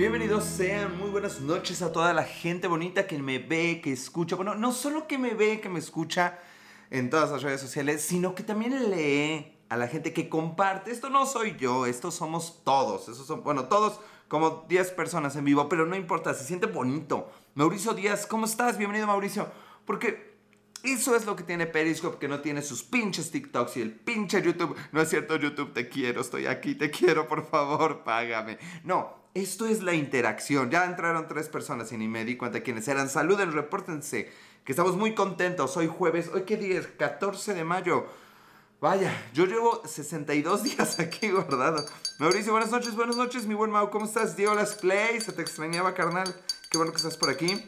Bienvenidos sean, muy buenas noches a toda la gente bonita que me ve, que escucha. Bueno, no solo que me ve, que me escucha en todas las redes sociales, sino que también lee a la gente que comparte. Esto no soy yo, esto somos todos. Son, bueno, todos como 10 personas en vivo, pero no importa, se siente bonito. Mauricio Díaz, ¿cómo estás? Bienvenido, Mauricio. Porque eso es lo que tiene Periscope, que no tiene sus pinches TikToks y el pinche YouTube. No es cierto, YouTube, te quiero, estoy aquí, te quiero, por favor, págame. No, esto es la interacción. Ya entraron tres personas y ni me di cuenta quiénes eran. Saluden, repórtense, que estamos muy contentos. Hoy jueves, hoy qué día es, 14 de mayo. Vaya, yo llevo 62 días aquí guardado. Mauricio, buenas noches, buenas noches, mi buen Mau, ¿cómo estás? Diego Las Play, se te extrañaba, carnal. Qué bueno que estás por aquí.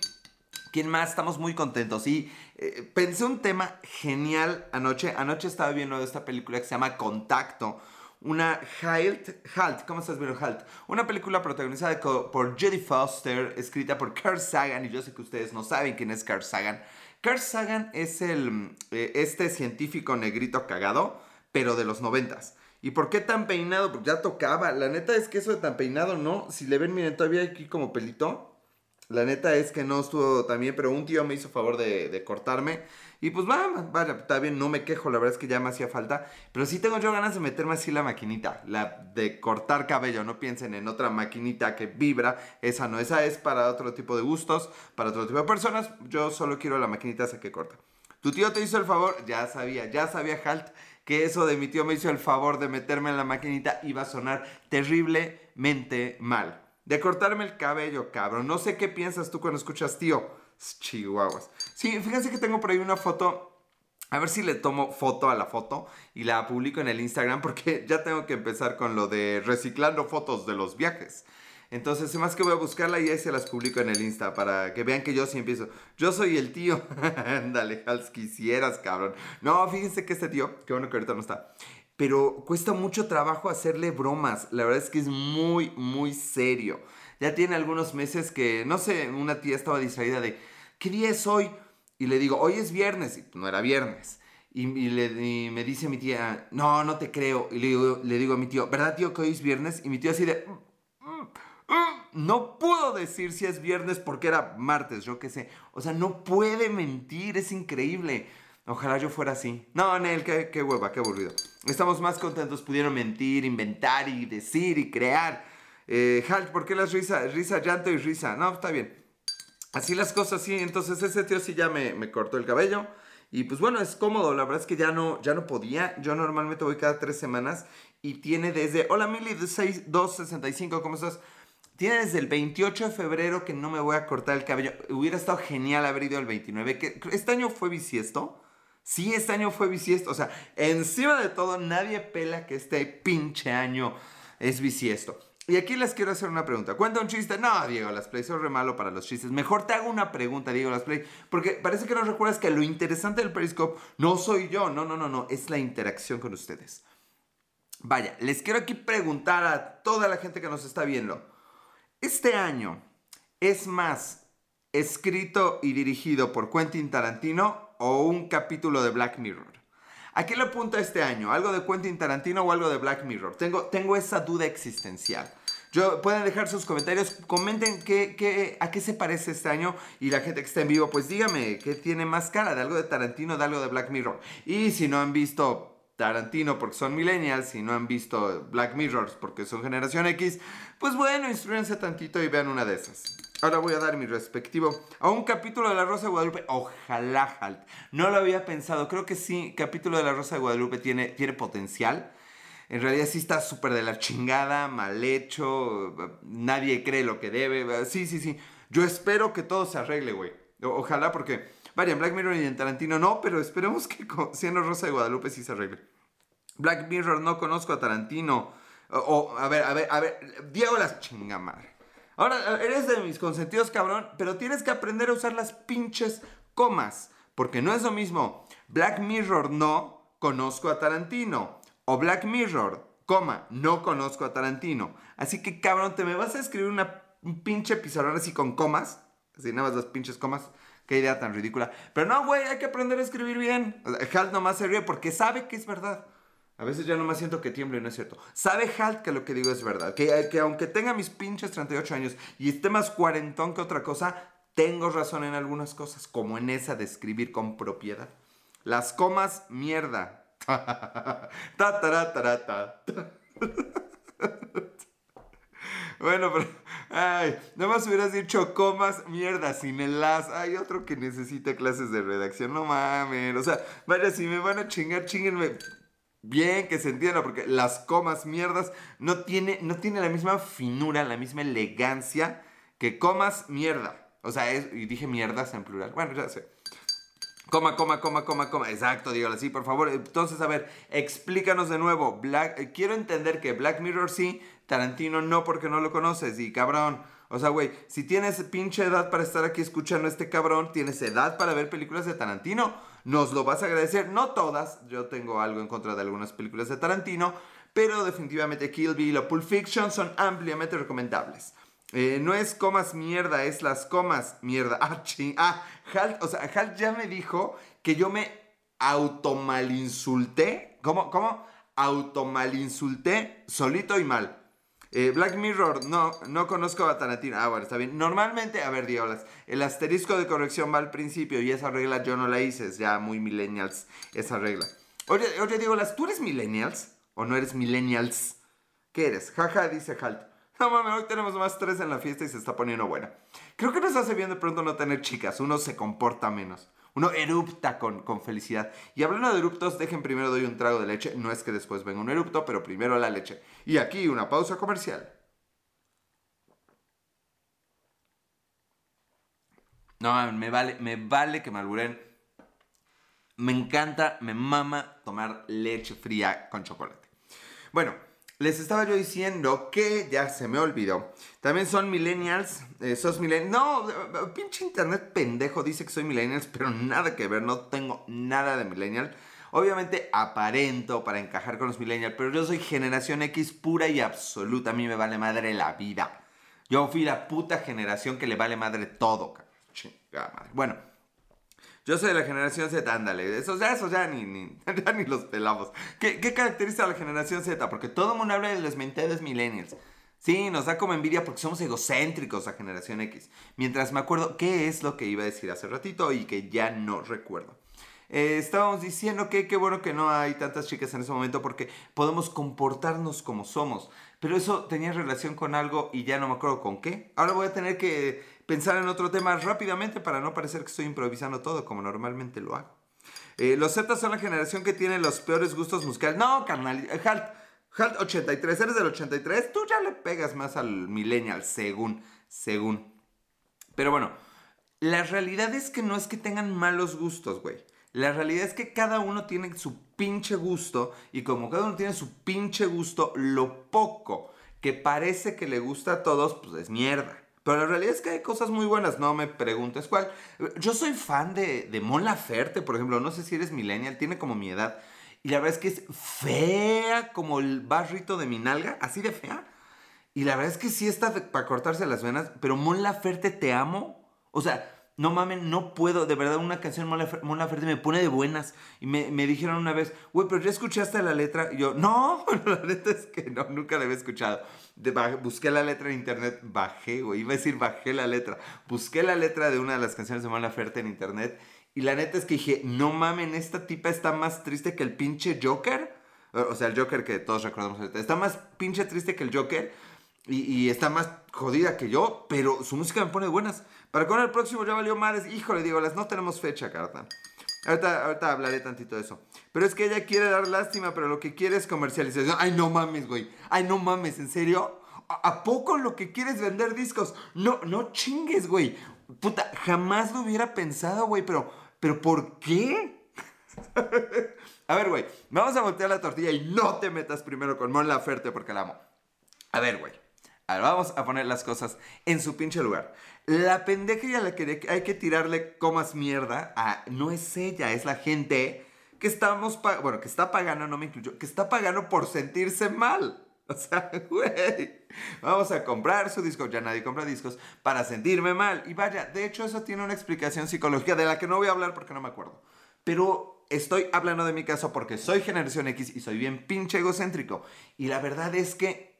¿Quién más? Estamos muy contentos. Y eh, pensé un tema genial anoche. Anoche estaba viendo esta película que se llama Contacto una Halt, Halt, ¿cómo estás viendo Halt? Una película protagonizada por Jodie Foster, escrita por Carl Sagan, y yo sé que ustedes no saben quién es Carl Sagan. Carl Sagan es el, eh, este científico negrito cagado, pero de los noventas. ¿Y por qué tan peinado? Porque ya tocaba. La neta es que eso de tan peinado, ¿no? Si le ven, miren, todavía aquí como pelito. La neta es que no estuvo tan bien, pero un tío me hizo favor de, de cortarme. Y pues va, vaya, está bien, no me quejo, la verdad es que ya me hacía falta. Pero sí tengo yo ganas de meterme así la maquinita, la de cortar cabello. No piensen en otra maquinita que vibra, esa no, esa es para otro tipo de gustos, para otro tipo de personas. Yo solo quiero la maquinita esa que corta. Tu tío te hizo el favor, ya sabía, ya sabía Halt que eso de mi tío me hizo el favor de meterme en la maquinita iba a sonar terriblemente mal de cortarme el cabello, cabrón. No sé qué piensas tú cuando escuchas tío. Chihuahuas. Sí, fíjense que tengo por ahí una foto. A ver si le tomo foto a la foto y la publico en el Instagram porque ya tengo que empezar con lo de reciclando fotos de los viajes. Entonces, más que voy a buscarla y ahí se las publico en el Insta para que vean que yo sí empiezo. Yo soy el tío. Ándale, Hals, quisieras, cabrón. No, fíjense que este tío, que bueno que ahorita no está, pero cuesta mucho trabajo hacerle bromas. La verdad es que es muy, muy serio. Ya tiene algunos meses que, no sé, una tía estaba distraída de, ¿qué día es hoy? Y le digo, hoy es viernes. Y no era viernes. Y, me dice mi tía, no, no te creo. Y le digo, le digo a mi tío, ¿verdad tío que hoy es viernes? Y mi tío así de, mm, mm, mm". no puedo decir si es viernes porque era martes, yo qué sé. O sea, no puede mentir, es increíble. Ojalá yo fuera así. No, Nel, qué, qué hueva, qué aburrido. Estamos más contentos, pudieron mentir, inventar y decir y crear. Eh, Halt, ¿por qué las risas? Risa, llanto y risa. No, está bien. Así las cosas, sí. Entonces ese tío sí ya me, me cortó el cabello. Y pues bueno, es cómodo. La verdad es que ya no, ya no podía. Yo normalmente voy cada tres semanas. Y tiene desde... Hola Mili, 265, ¿cómo estás? Tiene desde el 28 de febrero que no me voy a cortar el cabello. Hubiera estado genial haber ido el 29. Que este año fue bisiesto. Sí, este año fue bisiesto. O sea, encima de todo, nadie pela que este pinche año es bisiesto. Y aquí les quiero hacer una pregunta. ¿Cuenta un chiste? No, Diego Las Play, soy re malo para los chistes. Mejor te hago una pregunta, Diego Las Play. Porque parece que no recuerdas que lo interesante del Periscope no soy yo. No, no, no, no. Es la interacción con ustedes. Vaya, les quiero aquí preguntar a toda la gente que nos está viendo. Este año es más escrito y dirigido por Quentin Tarantino o un capítulo de Black Mirror. ¿A qué le apunta este año? ¿Algo de Quentin Tarantino o algo de Black Mirror? Tengo, tengo esa duda existencial. Yo, pueden dejar sus comentarios, comenten qué, qué, a qué se parece este año y la gente que está en vivo, pues dígame qué tiene más cara, de algo de Tarantino, de algo de Black Mirror. Y si no han visto Tarantino porque son millennials, si no han visto Black Mirror porque son generación X, pues bueno, instruyanse tantito y vean una de esas. Ahora voy a dar mi respectivo a un capítulo de La Rosa de Guadalupe. Ojalá, Halt. No lo había pensado. Creo que sí, capítulo de La Rosa de Guadalupe tiene, tiene potencial. En realidad sí está súper de la chingada, mal hecho. Nadie cree lo que debe. Sí, sí, sí. Yo espero que todo se arregle, güey. Ojalá porque, vaya, en Black Mirror y en Tarantino no, pero esperemos que siendo Rosa de Guadalupe sí se arregle. Black Mirror no conozco a Tarantino. O, a ver, a ver, a ver. Diego las chingamadre. Ahora, eres de mis consentidos, cabrón, pero tienes que aprender a usar las pinches comas. Porque no es lo mismo. Black Mirror no conozco a Tarantino. O Black Mirror, coma, no conozco a Tarantino. Así que, cabrón, te me vas a escribir una, un pinche pizarrón así con comas. Así nada más las pinches comas. Qué idea tan ridícula. Pero no, güey, hay que aprender a escribir bien. Hal nomás se ríe porque sabe que es verdad. A veces ya nomás siento que tiemblo y no es cierto. Sabe Halt que lo que digo es verdad. Que, que aunque tenga mis pinches 38 años y esté más cuarentón que otra cosa, tengo razón en algunas cosas, como en esa de escribir con propiedad. Las comas, mierda. Bueno, pero. Ay, más hubieras dicho comas, mierda, sin el las. Hay otro que necesita clases de redacción. No mames. O sea, vaya, si me van a chingar, chinguenme bien que se entienda, porque las comas, mierdas, no tiene, no tiene la misma finura, la misma elegancia que comas, mierda. O sea, y dije mierdas en plural. Bueno, ya sé. Coma, coma, coma, coma, coma. Exacto, dígalo así, por favor. Entonces, a ver, explícanos de nuevo. Black, eh, quiero entender que Black Mirror sí, Tarantino no porque no lo conoces. Y cabrón, o sea, güey, si tienes pinche edad para estar aquí escuchando a este cabrón, tienes edad para ver películas de Tarantino, nos lo vas a agradecer. No todas, yo tengo algo en contra de algunas películas de Tarantino, pero definitivamente Kill Bill o Pulp Fiction son ampliamente recomendables. Eh, no es comas mierda, es las comas mierda. Ah, ching. Ah, Halt, o sea, Halt ya me dijo que yo me automalinsulté. ¿Cómo? ¿Cómo? Automalinsulté solito y mal. Eh, Black Mirror, no, no conozco a Tarantino. Ah, bueno, está bien. Normalmente, a ver, diablas, el asterisco de corrección va al principio y esa regla yo no la hice. Es ya muy millennials esa regla. Oye, oye, ¿tú eres millennials? ¿O no eres millennials? ¿Qué eres? Jaja, dice Halt. No mames, hoy tenemos más tres en la fiesta y se está poniendo buena. Creo que nos hace bien de pronto no tener chicas. Uno se comporta menos. Uno erupta con, con felicidad. Y hablando de eruptos, dejen primero doy un trago de leche. No es que después venga un erupto, pero primero la leche. Y aquí una pausa comercial. No, me vale, me vale que me alburen. Me encanta, me mama tomar leche fría con chocolate. Bueno, les estaba yo diciendo que ya se me olvidó. También son millennials. Eh, sos millennials. No, pinche internet pendejo dice que soy millennials, pero nada que ver. No tengo nada de millennial. Obviamente aparento para encajar con los millennials, pero yo soy generación X pura y absoluta. A mí me vale madre la vida. Yo fui la puta generación que le vale madre todo. Bueno. Yo soy de la generación Z, ándale. Esos ya, esos ya ni, ni, ya ni los pelamos. ¿Qué, ¿Qué, caracteriza a la generación Z? Porque todo el mundo habla de los mentados millennials. Sí, nos da como envidia porque somos egocéntricos a generación X. Mientras me acuerdo qué es lo que iba a decir hace ratito y que ya no recuerdo. Eh, estábamos diciendo que qué bueno que no hay tantas chicas en ese momento porque podemos comportarnos como somos. Pero eso tenía relación con algo y ya no me acuerdo con qué. Ahora voy a tener que pensar en otro tema rápidamente para no parecer que estoy improvisando todo como normalmente lo hago. Eh, los Z son la generación que tiene los peores gustos musicales. No, carnal, eh, Halt, Halt 83, eres del 83, tú ya le pegas más al millennial, según, según. Pero bueno, la realidad es que no es que tengan malos gustos, güey. La realidad es que cada uno tiene su pinche gusto y como cada uno tiene su pinche gusto, lo poco que parece que le gusta a todos, pues es mierda. Pero la realidad es que hay cosas muy buenas, no me preguntes cuál. Yo soy fan de, de Mon Laferte, por ejemplo, no sé si eres millennial, tiene como mi edad. Y la verdad es que es fea como el barrito de mi nalga, así de fea. Y la verdad es que sí está para cortarse las venas, pero Mon Laferte te amo. O sea, no mames, no puedo, de verdad, una canción Mon Laferte me pone de buenas. Y me, me dijeron una vez, güey, pero ya escuchaste la letra. Y yo, no, la neta es que no, nunca la había escuchado. busqué la letra en internet, bajé, güey, iba a decir bajé la letra. Busqué la letra de una de las canciones de Mon Laferte en internet. Y la neta es que dije, no mamen, esta tipa está más triste que el pinche Joker. O sea, el Joker que todos recordamos. Está más pinche triste que el Joker. Y, está más jodida que yo, pero su música me pone buenas. Para con el próximo ya valió madres. Híjole, digo, las no tenemos fecha, carta. Ahorita, ahorita hablaré tantito de eso. Pero es que ella quiere dar lástima, pero lo que quiere es comercialización. Ay, no mames, güey. Ay, no mames, ¿en serio? ¿A, poco lo que quieres es vender discos? No, no chingues, güey. Puta, jamás lo hubiera pensado, güey, pero, pero ¿por qué? a ver, güey, vamos a voltear la tortilla y no te metas primero con Mon Laferte porque la amo. A ver, güey vamos a poner las cosas en su pinche lugar. La pendeja y a la que hay que tirarle comas mierda a, no es ella, es la gente que estamos, bueno, que está pagando, no me incluyo, que está pagando por sentirse mal. O sea, güey, vamos a comprar su disco, ya nadie compra discos, para sentirme mal. Y vaya, de hecho eso tiene una explicación psicológica de la que no voy a hablar porque no me acuerdo. Pero estoy hablando de mi caso porque soy generación X y soy bien pinche egocéntrico. Y la verdad es que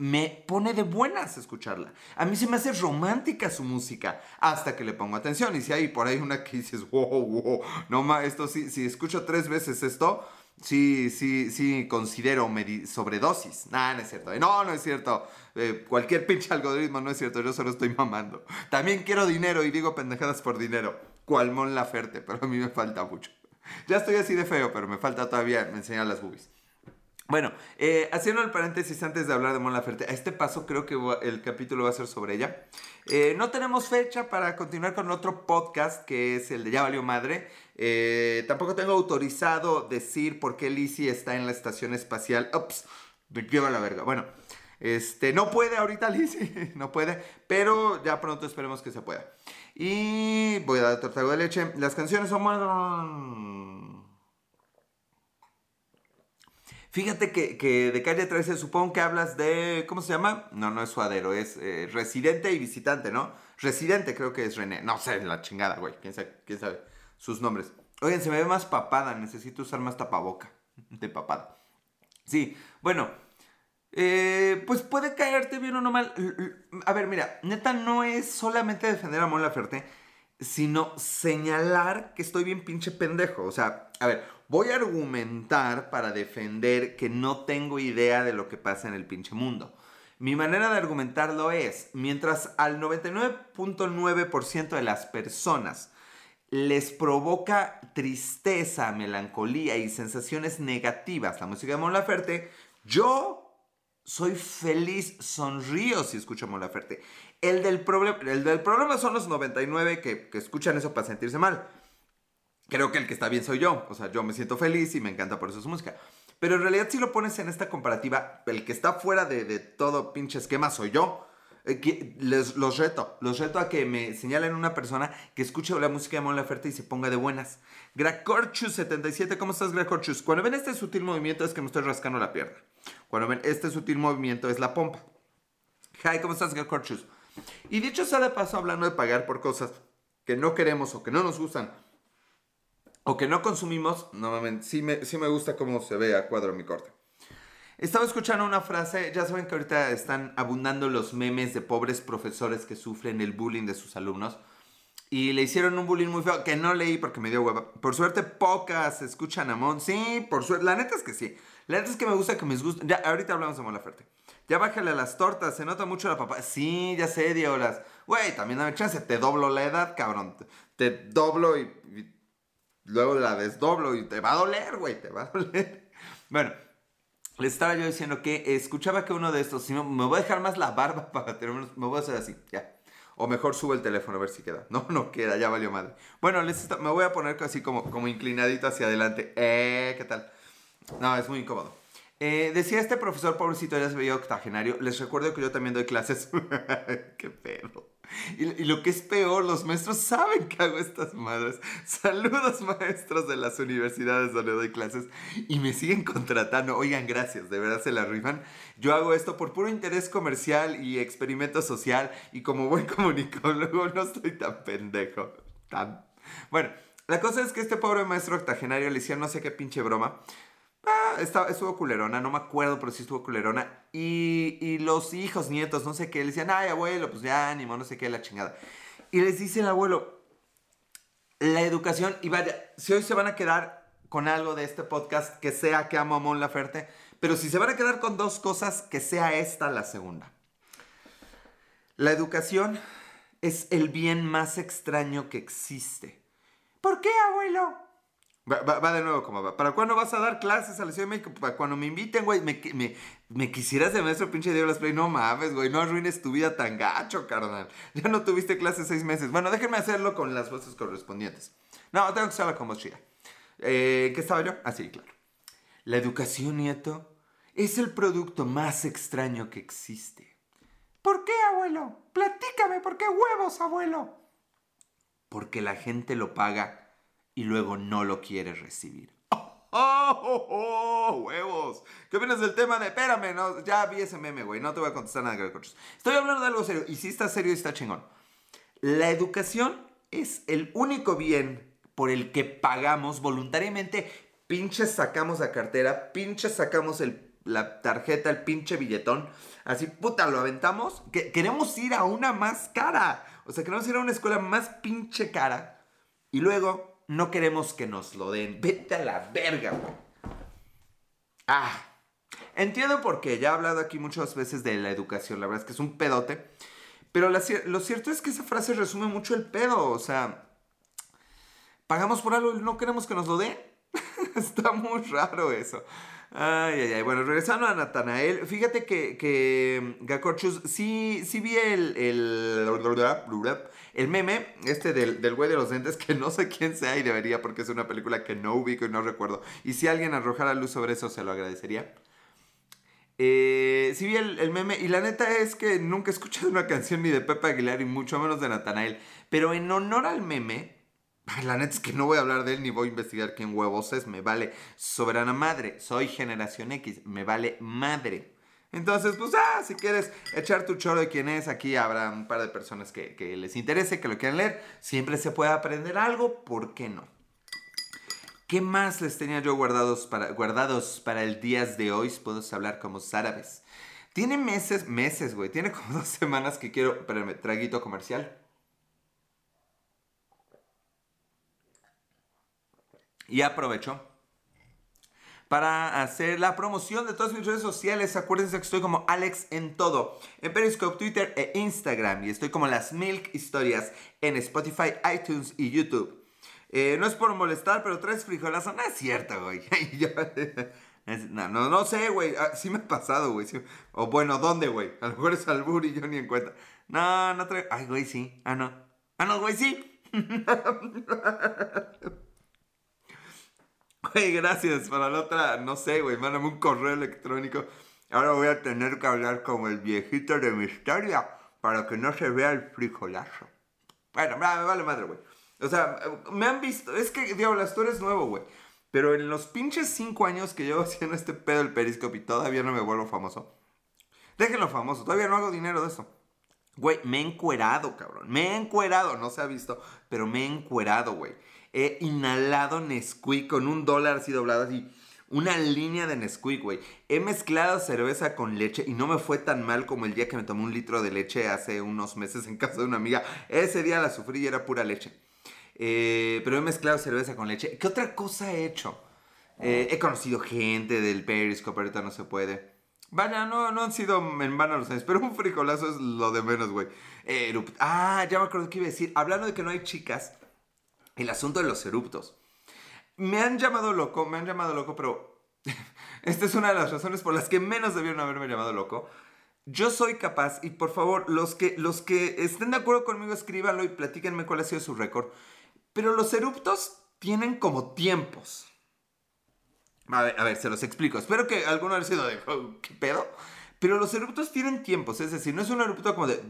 me pone de buenas escucharla. A mí se me hace romántica su música hasta que le pongo atención. Y si hay por ahí una que dices, wow, wow, no más, esto sí, si escucho tres veces esto, sí, sí, sí considero sobredosis. Nah, no es cierto. No, no es cierto. Eh, cualquier pinche algoritmo no es cierto. Yo solo estoy mamando. También quiero dinero y digo pendejadas por dinero. Cual Mon Laferte, pero a mí me falta mucho. Ya estoy así de feo, pero me falta todavía enseñar las boobies. Bueno, eh, haciendo el paréntesis antes de hablar de Mon Laferte, a este paso creo que el capítulo va a ser sobre ella. Eh, no tenemos fecha para continuar con otro podcast que es el de Ya Valió Madre. Eh, tampoco tengo autorizado decir por qué Lizzie está en la estación espacial. Ups, me lleva la verga. Bueno, este, no puede ahorita Lizzie, no puede, pero ya pronto esperemos que se pueda. Y voy a dar tortago de leche. Las canciones son... Fíjate que, de calle 13 supongo que hablas de... ¿Cómo se llama? No, no es suadero, es eh, residente y visitante, ¿no? Residente creo que es René. No sé, la chingada, güey. ¿Quién sabe, ¿Quién sabe sus nombres? Oigan, se me ve más papada. Necesito usar más tapaboca de papada. Sí, bueno. Eh, pues puede caerte bien o no mal. A ver, mira, neta no es solamente defender a Mon Laferte, sino señalar que estoy bien pinche pendejo. O sea, a ver, Voy a argumentar para defender que no tengo idea de lo que pasa en el pinche mundo. Mi manera de argumentarlo es, mientras al 99.9% de las personas les provoca tristeza, melancolía y sensaciones negativas la música de Mon Laferte, yo soy feliz, sonrío si escucho Mon Laferte. El del, el del problema son los 99 que, que escuchan eso para sentirse mal creo que el que está bien soy yo. O sea, yo me siento feliz y me encanta por eso su música. Pero en realidad si lo pones en esta comparativa, el que está fuera de, todo pinche esquema soy yo. Eh, les, los reto, los reto a que me señalen una persona que escuche la música de Mon Laferte y se ponga de buenas. Gracorchus77, ¿cómo estás Gracorchus? Cuando ven este sutil movimiento es que me estoy rascando la pierna. Cuando ven este sutil movimiento es la pompa. Hi, ¿cómo estás Gracorchus? Y dicho sea de paso, hablando de pagar por cosas que no queremos o que no nos gustan, o que no consumimos, normalmente sí me, sí me gusta cómo se ve a cuadro mi corte. Estaba escuchando una frase, ya saben que ahorita están abundando los memes de pobres profesores que sufren el bullying de sus alumnos. Y le hicieron un bullying muy feo que no leí porque me dio hueva. Por suerte, pocas escuchan a Mon. Sí, por suerte. La neta es que sí. La neta es que me gusta que me gusta. Ya, ahorita hablamos de Mon Laferte. Ya bájale a las tortas, se nota mucho la papá. Sí, ya sé, Diolas. Güey, también dame chance, te doblo la edad, cabrón. Te, doblo y luego la desdoblo y te va a doler, güey, te va a doler. Bueno, les estaba yo diciendo que escuchaba que uno de estos, si no, me voy a dejar más la barba para tener me voy a hacer así, ya. O mejor subo el teléfono a ver si queda. No, no queda, ya valió madre. Bueno, me voy a poner así como, como inclinadito hacia adelante. Eh, ¿qué tal? No, es muy incómodo. Eh, decía este profesor, pobrecito, ya se veía octogenario. Les recuerdo que yo también doy clases. Qué pedo. Y, lo que es peor, los maestros saben que hago estas madres. Saludos maestros de las universidades donde doy clases y me siguen contratando. Oigan, gracias, de verdad se la rifan. Yo hago esto por puro interés comercial y experimento social y como buen comunicólogo no estoy tan pendejo. Tan. Bueno, la cosa es que este pobre maestro octogenario le decía no sé qué pinche broma. Ah, estaba, estuvo culerona, no me acuerdo, pero sí estuvo culerona. Y, y los hijos, nietos, no sé qué, le decían, ay, abuelo, pues ya ánimo, no sé qué, la chingada. Y les dice el abuelo, la educación, y vaya, si hoy se van a quedar con algo de este podcast, que sea que amo a Mon Laferte, pero si se van a quedar con dos cosas, que sea esta la segunda. La educación es el bien más extraño que existe. ¿Por qué, abuelo? Va, de nuevo como va. ¿Para cuándo vas a dar clases a la Ciudad de México? Para cuando me inviten, güey, me, me, me quisieras de maestro pinche Diablo Play. No mames, güey, no arruines tu vida tan gacho, carnal. Ya no tuviste clases seis meses. Bueno, déjenme hacerlo con las voces correspondientes. No, tengo que con voz chida. Eh, ¿Qué estaba yo? Ah, claro. La educación, nieto, es el producto más extraño que existe. ¿Por qué, abuelo? Platícame, ¿por qué huevos, abuelo? Porque la gente lo paga y luego no lo quieres recibir. ¡Oh, oh, oh, huevos! ¿Qué opinas del tema de... Espérame, no, ya vi ese meme, güey. No te voy a contestar nada, coches. Estoy hablando de algo serio. Y si está serio está chingón. La educación es el único bien por el que pagamos voluntariamente. Pinches sacamos la cartera, pinches sacamos la tarjeta, el pinche billetón. Así, puta, lo aventamos. Que, queremos ir a una más cara. O sea, queremos ir a una escuela más pinche cara. Y luego no queremos que nos lo den. Vete a la verga, güey. Ah. Entiendo por qué. Ya he hablado aquí muchas veces de la educación. La verdad es que es un pedote. Pero lo cierto es que esa frase resume mucho el pedo. O sea, pagamos por algo y no queremos que nos lo den. Está muy raro eso. Ay, ay, ay. Bueno, regresando a Natanael, fíjate que, que Gacorchus, sí, sí vi el, el, el meme, este del, del güey de los dentes, que no sé quién sea y debería porque es una película que no ubico y no recuerdo. Y si alguien arrojara luz sobre eso, se lo agradecería. Eh, sí vi el, el, meme y la neta es que nunca he escuchado una canción ni de Pepe Aguilar y mucho menos de Natanael. Pero en honor al meme, la neta es que no voy a hablar de él ni voy a investigar quién huevos es. Me vale soberana madre. Soy generación X. Me vale madre. Entonces, pues, ah, si quieres echar tu choro de quién es, aquí habrá un par de personas que, les interese, que lo quieran leer. Siempre se puede aprender algo, ¿por qué no? ¿Qué más les tenía yo guardados para, guardados para el día de hoy? Puedo hablar como árabes. Tiene meses, meses, güey. Tiene como dos semanas que quiero. Traguito comercial. Y aprovecho para hacer la promoción de todas mis redes sociales. Acuérdense que estoy como Alex en todo. En Periscope, Twitter e Instagram. Y estoy como las Milk Historias en Spotify, iTunes y YouTube. Eh, no es por molestar, pero tres frijolazo. No es cierto, güey. no, no, no sé, güey. Ah, sí me ha pasado, güey. O bueno, ¿dónde, güey? A lo mejor es albur y yo ni en cuenta. No, no traigo. Ay, güey, sí. Ah, no. Ah, no, güey, sí. Güey, gracias. Para la otra, no sé, güey, mándame un correo electrónico. Ahora voy a tener que hablar como el viejito de mi historia para que no se vea el frijolazo. Bueno, me vale madre, güey. O sea, me han visto. Es que, diablo, tú eres nuevo, güey. Pero en los pinches cinco años que llevo haciendo este pedo del periscope y todavía no me vuelvo famoso. Déjenlo famoso, todavía no hago dinero de eso. Güey, me he encuerado, cabrón. Me he encuerado, no se ha visto, pero me he encuerado, güey he inhalado Nesquik con un dólar así doblado así. Una línea de Nesquik, güey. He mezclado cerveza con leche y no me fue tan mal como el día que me tomé un litro de leche hace unos meses en casa de una amiga. Ese día la sufrí y era pura leche. Eh, pero he mezclado cerveza con leche. ¿Qué otra cosa he hecho? Eh, he conocido gente del Periscope, ahorita no se puede. Vaya, no, no han sido en vano los años, pero un frijolazo es lo de menos, güey. ah, ya me acuerdo que iba a decir. Hablando de que no hay chicas, el asunto de los eruptos. Me han llamado loco, me han llamado loco, pero esta es una de las razones por las que menos debieron haberme llamado loco. Yo soy capaz, y por favor, los que, los que estén de acuerdo conmigo, escríbanlo y platíquenme cuál ha sido su récord. Pero los eruptos tienen como tiempos. A ver, a ver, se los explico. Espero que alguno haya sido de, oh, ¿qué pedo? Pero los eruptos tienen tiempos, es decir, no es un erupto como de,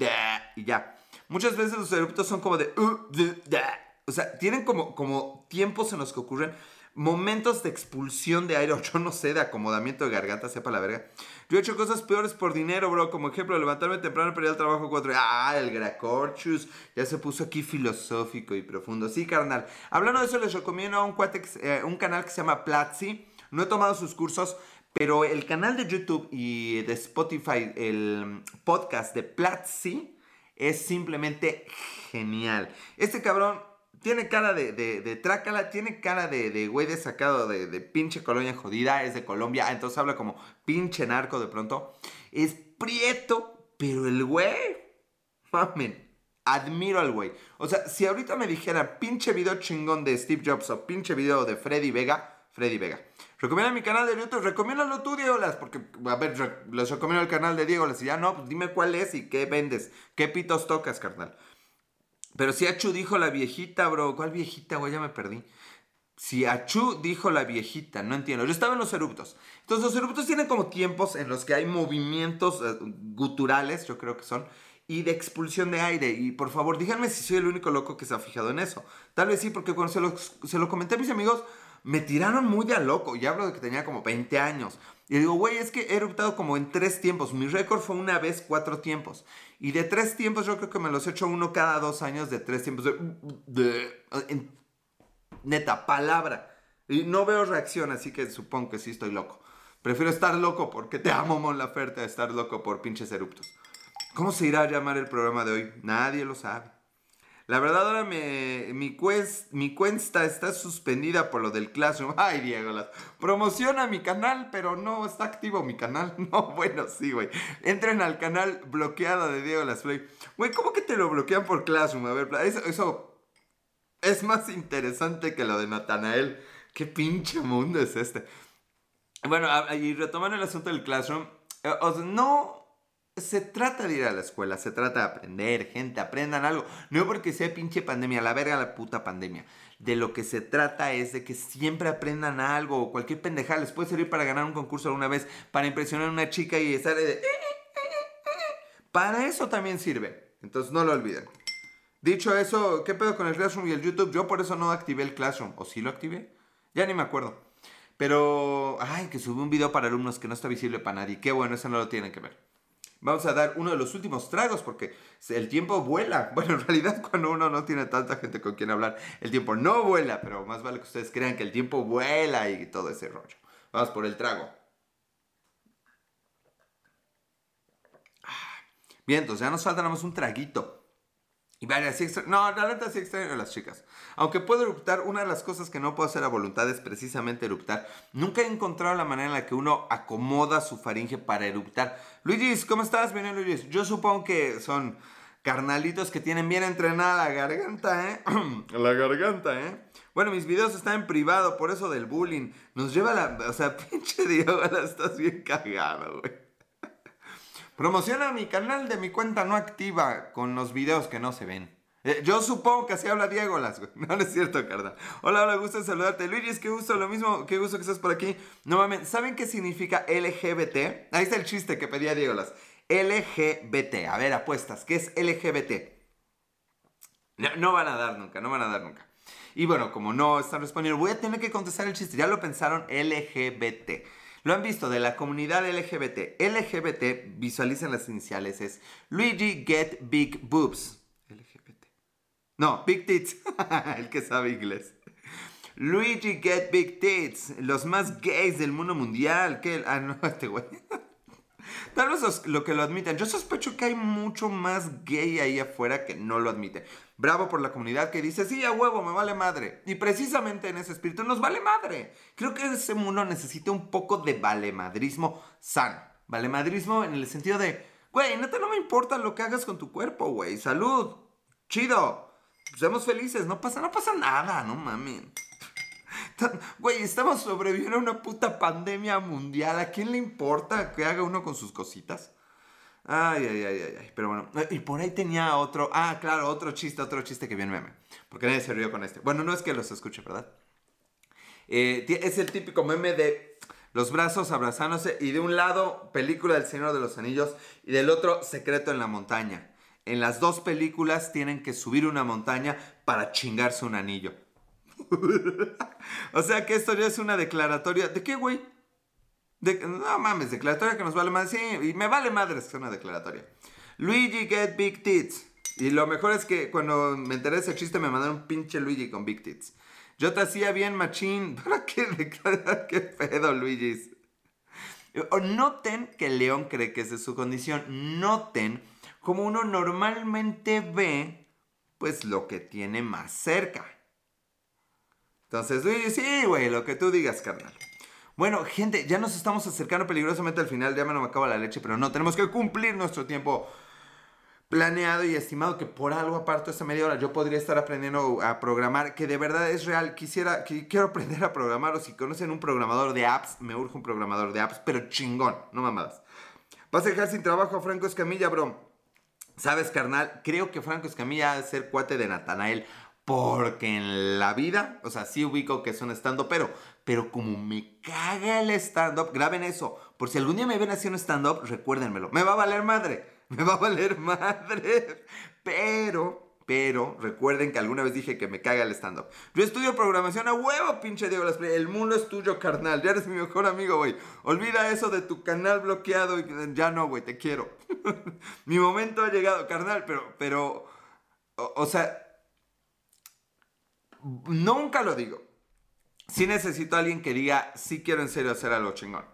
y ya. Muchas veces los eruptos son como de, uh, o sea, tienen como, como tiempos en los que ocurren momentos de expulsión de aire, o yo no sé, de acomodamiento de garganta, sepa la verga. Yo he hecho cosas peores por dinero, bro, como ejemplo, levantarme temprano para ir al trabajo 4. Ah, el Gracorchus, ya se puso aquí filosófico y profundo. Sí, carnal. Hablando de eso, les recomiendo a un, eh, un canal que se llama Platzi. No he tomado sus cursos, pero el canal de YouTube y de Spotify, el podcast de Platzi, es simplemente genial. Este cabrón tiene cara de, de, trácala, tiene cara de, de güey de sacado de, de, pinche colonia jodida, es de Colombia, entonces habla como pinche narco de pronto. Es prieto, pero el güey, mamen, admiro al güey. O sea, si ahorita me dijera pinche video chingón de Steve Jobs o pinche video de Freddy Vega, Freddy Vega. Recomienda mi canal de YouTube, recomiéndalo tú, Diego Las, porque, a ver, les recomiendo el canal de Diego Las y ya no, pues dime cuál es y qué vendes, qué pitos tocas, carnal. Pero si Achu dijo la viejita, bro. ¿Cuál viejita, güey? Ya me perdí. Si Achu dijo la viejita, no entiendo. Yo estaba en los eruptos. Entonces los eruptos tienen como tiempos en los que hay movimientos eh, guturales, yo creo que son, y de expulsión de aire. Y por favor, díganme si soy el único loco que se ha fijado en eso. Tal vez sí, porque cuando se lo, se lo comenté a mis amigos, me tiraron muy de a loco. Y hablo de que tenía como 20 años. Y digo, güey, es que he eruptado como en tres tiempos. Mi récord fue una vez cuatro tiempos. Y de tres tiempos yo creo que me los he hecho uno cada dos años de tres tiempos. De, Neta, palabra. Y no veo reacción, así que supongo que sí estoy loco. Prefiero estar loco porque te amo, Mon Laferte, a estar loco por pinches eruptos. ¿Cómo se irá a llamar el programa de hoy? Nadie lo sabe. La verdad ahora me, mi, mi cuenta está suspendida por lo del Classroom. Ay, Diego, las, promociona mi canal, pero no está activo mi canal. No, bueno, sí, güey. Entren al canal bloqueado de Diego Las Play. Güey, ¿cómo que te lo bloquean por Classroom? A ver, eso, eso es más interesante que lo de Natanael. ¿Qué pinche mundo es este? Bueno, y retomando el asunto del Classroom, eh, no se trata de ir a la escuela, se trata de aprender, gente, aprendan algo. No porque sea pinche pandemia, la verga la puta pandemia. De lo que se trata es de que siempre aprendan algo cualquier pendejada les puede servir para ganar un concurso alguna vez, para impresionar a una chica y estar de... Para eso también sirve. Entonces no lo olviden. Dicho eso, ¿qué pedo con el Classroom y el YouTube? Yo por eso no activé el Classroom. ¿O sí lo activé? Ya ni me acuerdo. Pero, ay, que subí un video para alumnos que no está visible para nadie. Qué bueno, eso no lo tienen que ver. Vamos a dar uno de los últimos tragos porque el tiempo vuela. Bueno, en realidad cuando uno no tiene tanta gente con quien hablar, el tiempo no vuela, pero más vale que ustedes crean que el tiempo vuela y todo ese rollo. Vamos por el trago. Ah, bien, entonces ya nos falta un traguito. Y vaya, sí No, la neta sí extraño las chicas. Aunque puedo eruptar, una de las cosas que no puedo hacer a voluntad es precisamente eruptar. Nunca he encontrado la manera en la que uno acomoda su faringe para eruptar. Luigi, ¿cómo estás? Bien, Luigi. Yo supongo que son carnalitos que tienen bien entrenada la garganta, ¿eh? la garganta, ¿eh? Bueno, mis videos están en privado, por eso del bullying. Nos lleva la... O sea, pinche Diego, estás bien cagado, güey. Promociona mi canal de mi cuenta no activa con los videos que no se ven. Eh, yo supongo que así habla Diego Las, güey. No, no es cierto, carnal. Hola, hola, gusto saludarte. Luis, qué gusto, lo mismo, qué gusto que estás por aquí. Nuevamente, ¿saben qué significa LGBT? Ahí está el chiste que pedía Diego Las. LGBT. A ver, apuestas. ¿Qué es LGBT? No, no van a dar nunca, no van a dar nunca. Y bueno, como no están respondiendo, voy a tener que contestar el chiste. Ya lo pensaron, LGBT. Lo han visto de la comunidad LGBT. LGBT, visualicen las iniciales, es Luigi Get Big Boobs. LGBT. No, Big Tits. El que sabe inglés. Luigi Get Big Tits. Los más gays del mundo mundial. ¿Qué? Ah, no, este güey. Tal vez lo que lo admiten. Yo sospecho que hay mucho más gay ahí afuera que no lo admite. Bravo por la comunidad que dice, sí, a huevo, me vale madre. Y precisamente en ese espíritu nos vale madre. Creo que ese mundo necesita un poco de valemadrismo sano. Valemadrismo en el sentido de, güey, neta no me importa lo que hagas con tu cuerpo, güey. Salud. Chido. Seamos felices. No pasa, no pasa nada, no mames. Güey, estamos sobreviviendo a una puta pandemia mundial. ¿A quién le importa que haga uno con sus cositas? Ay, ay, ay, ay, ay. Pero bueno, y por ahí tenía otro. Ah, claro, otro chiste, otro chiste que viene meme. Porque nadie se rió con este. Bueno, no es que los escuche, ¿verdad? Eh, es el típico meme de los brazos abrazándose y de un lado, película del Señor de los Anillos y del otro, Secreto en la Montaña. En las dos películas tienen que subir una montaña para chingarse un anillo. o sea que esto ya es una declaratoria. ¿De qué, güey? no mames, declaratoria que nos vale más. Sí, y me vale madres que es una declaratoria. Luigi get big tits. Y lo mejor es que cuando me enteré de ese chiste me mandaron pinche Luigi con big tits. Yo te hacía bien machín. ¿Para qué declarar qué pedo, Luigi? Noten que león cree que esa es su condición. Noten como uno normalmente ve, pues lo que tiene más cerca. Entonces, sí, güey, lo que tú digas, carnal. Bueno, gente, ya nos estamos acercando peligrosamente al final. Ya me no me acaba la leche, pero no, tenemos que cumplir nuestro tiempo planeado y estimado que por algo aparte de esta media hora yo podría estar aprendiendo a programar, que de verdad es real. Quisiera, quiero aprender a programar o si conocen un programador de apps, me urge un programador de apps, pero chingón, no mamadas. Vas a dejar sin trabajo a Franco Escamilla, bro. Sabes, carnal, creo que Franco Escamilla va a ser cuate de Natanael. Porque en la vida, o sea, sí ubico que es un stand-up, pero, pero como me caga el stand-up, graben eso. Por si algún día me ven haciendo stand-up, recuérdenmelo. Me va a valer madre, me va a valer madre. Pero, pero, recuerden que alguna vez dije que me caga el stand-up. Yo estudio programación a huevo, pinche Diego El mundo es tuyo, carnal. Ya eres mi mejor amigo, güey. Olvida eso de tu canal bloqueado y ya no, güey, te quiero. mi momento ha llegado, carnal, pero, pero, o sea nunca lo digo. Sí necesito a alguien que diga, sí quiero en serio hacer algo chingón.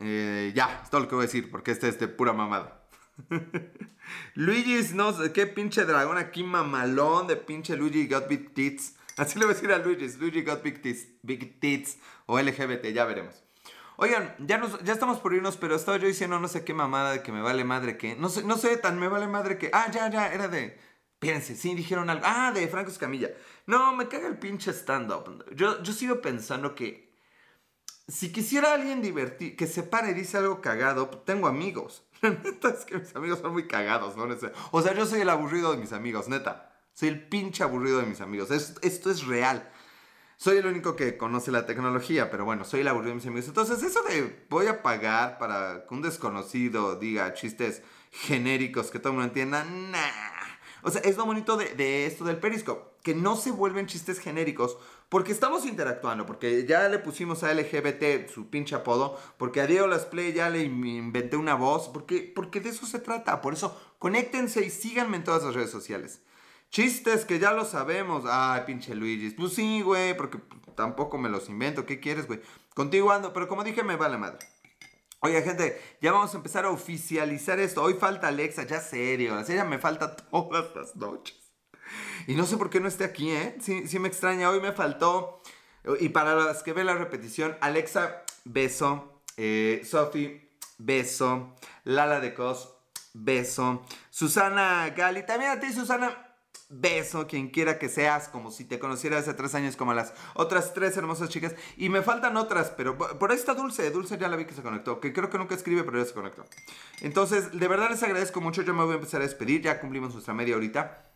Eh, ya, es todo lo que voy a decir, porque este es de pura mamada. Luigi's, no sé, qué pinche dragón aquí mamalón de pinche Luigi Got Big Tits. Así le voy a decir a Luigi's, Luigi Got Big Tits, Big Tits o LGBT, ya veremos. Oigan, ya, nos, ya estamos por irnos, pero estaba yo diciendo no sé qué mamada de que me vale madre que. No sé, no sé, tan me vale madre que. Ah, ya, ya, era de. Espérense, sí, dijeron algo. Ah, de Franco Escamilla. No, me caga el pinche stand-up. Yo, yo sigo pensando que. Si quisiera alguien divertir, que se pare y dice algo cagado, tengo amigos. La neta es que mis amigos son muy cagados, ¿no? O sea, yo soy el aburrido de mis amigos, neta. Soy el pinche aburrido de mis amigos. esto es real. Soy el único que conoce la tecnología, pero bueno, soy el aburrido de mis amigos. Entonces, eso de voy a pagar para que un desconocido diga chistes genéricos que todo el mundo entienda, nah. O sea, es lo bonito de, esto del Periscope, que no se vuelven chistes genéricos porque estamos interactuando, porque ya le pusimos a LGBT su pinche apodo, porque a Diego Las Play ya le inventé una voz, porque, porque de eso se trata. Por eso, conéctense y síganme en todas las redes sociales. Chistes que ya lo sabemos. Ay, pinche Luigi. Pues sí, güey, porque tampoco me los invento. ¿Qué quieres, güey? Contigo ando, pero como dije, me vale madre. Oye, gente, ya vamos a empezar a oficializar esto. Hoy falta Alexa, ya serio. Ella me falta todas las noches. Y no sé por qué no esté aquí, ¿eh? Sí, sí me extraña. Hoy me faltó. Y para las que ven la repetición, Alexa, beso. Eh, beso. Lala de Cos, beso. Susana Gali, también a ti, Susana, beso, quien quiera que seas, como si te conociera hace tres años como las otras tres hermosas chicas. Y me faltan otras, pero por ahí está Dulce. Dulce ya la vi que se conectó, que creo que nunca escribe, pero ya se conectó. Entonces, de verdad les agradezco mucho. Yo me voy a empezar a despedir, ya cumplimos nuestra media horita.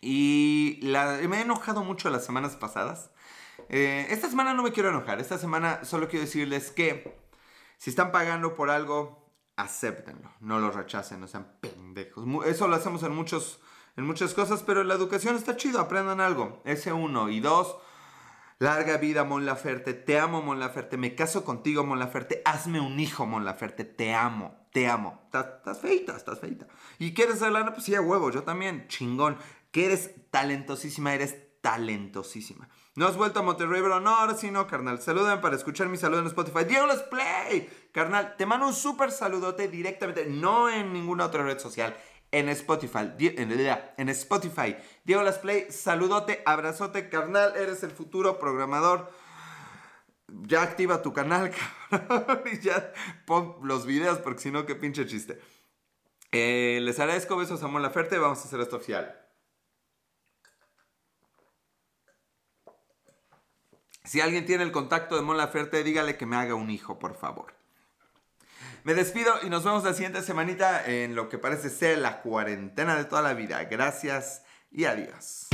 Y me he enojado mucho las semanas pasadas. Eh, esta semana no me quiero enojar, esta semana solo quiero decirles que si están pagando por algo, acéptenlo, no lo rechacen, no sean pendejos. Eso lo hacemos en muchos en muchas cosas, pero la educación está chido, aprendan algo. Ese uno. Y dos, larga vida, Mon Laferte. Te amo, Mon Laferte. Me caso contigo, Mon Laferte. Hazme un hijo, Mon Laferte. Te amo, te amo. Estás feita, estás feita. ¿Y quieres ser lana? Pues sí, a huevo, yo también. Chingón. Que eres talentosísima, eres talentosísima. ¿No has vuelto a Monterrey, bro? No, ahora sí no, carnal. Saluden para escuchar mi saludo en Spotify. Diego Let's Play. Carnal, te mando un súper saludote directamente, no en ninguna otra red social en Spotify. En Spotify. Diego Las Play, saludote, abrazote, carnal. Eres el futuro programador. Ya activa tu canal, cabrón. y ya pon los videos, porque si no, qué pinche chiste. Eh, les agradezco, besos a Mon Laferte. Vamos a hacer esto oficial. Si alguien tiene el contacto de Mon Laferte, dígale que me haga un hijo, por favor. Me despido y nos vemos la siguiente semanita en lo que parece ser la cuarentena de toda la vida. Gracias y adiós.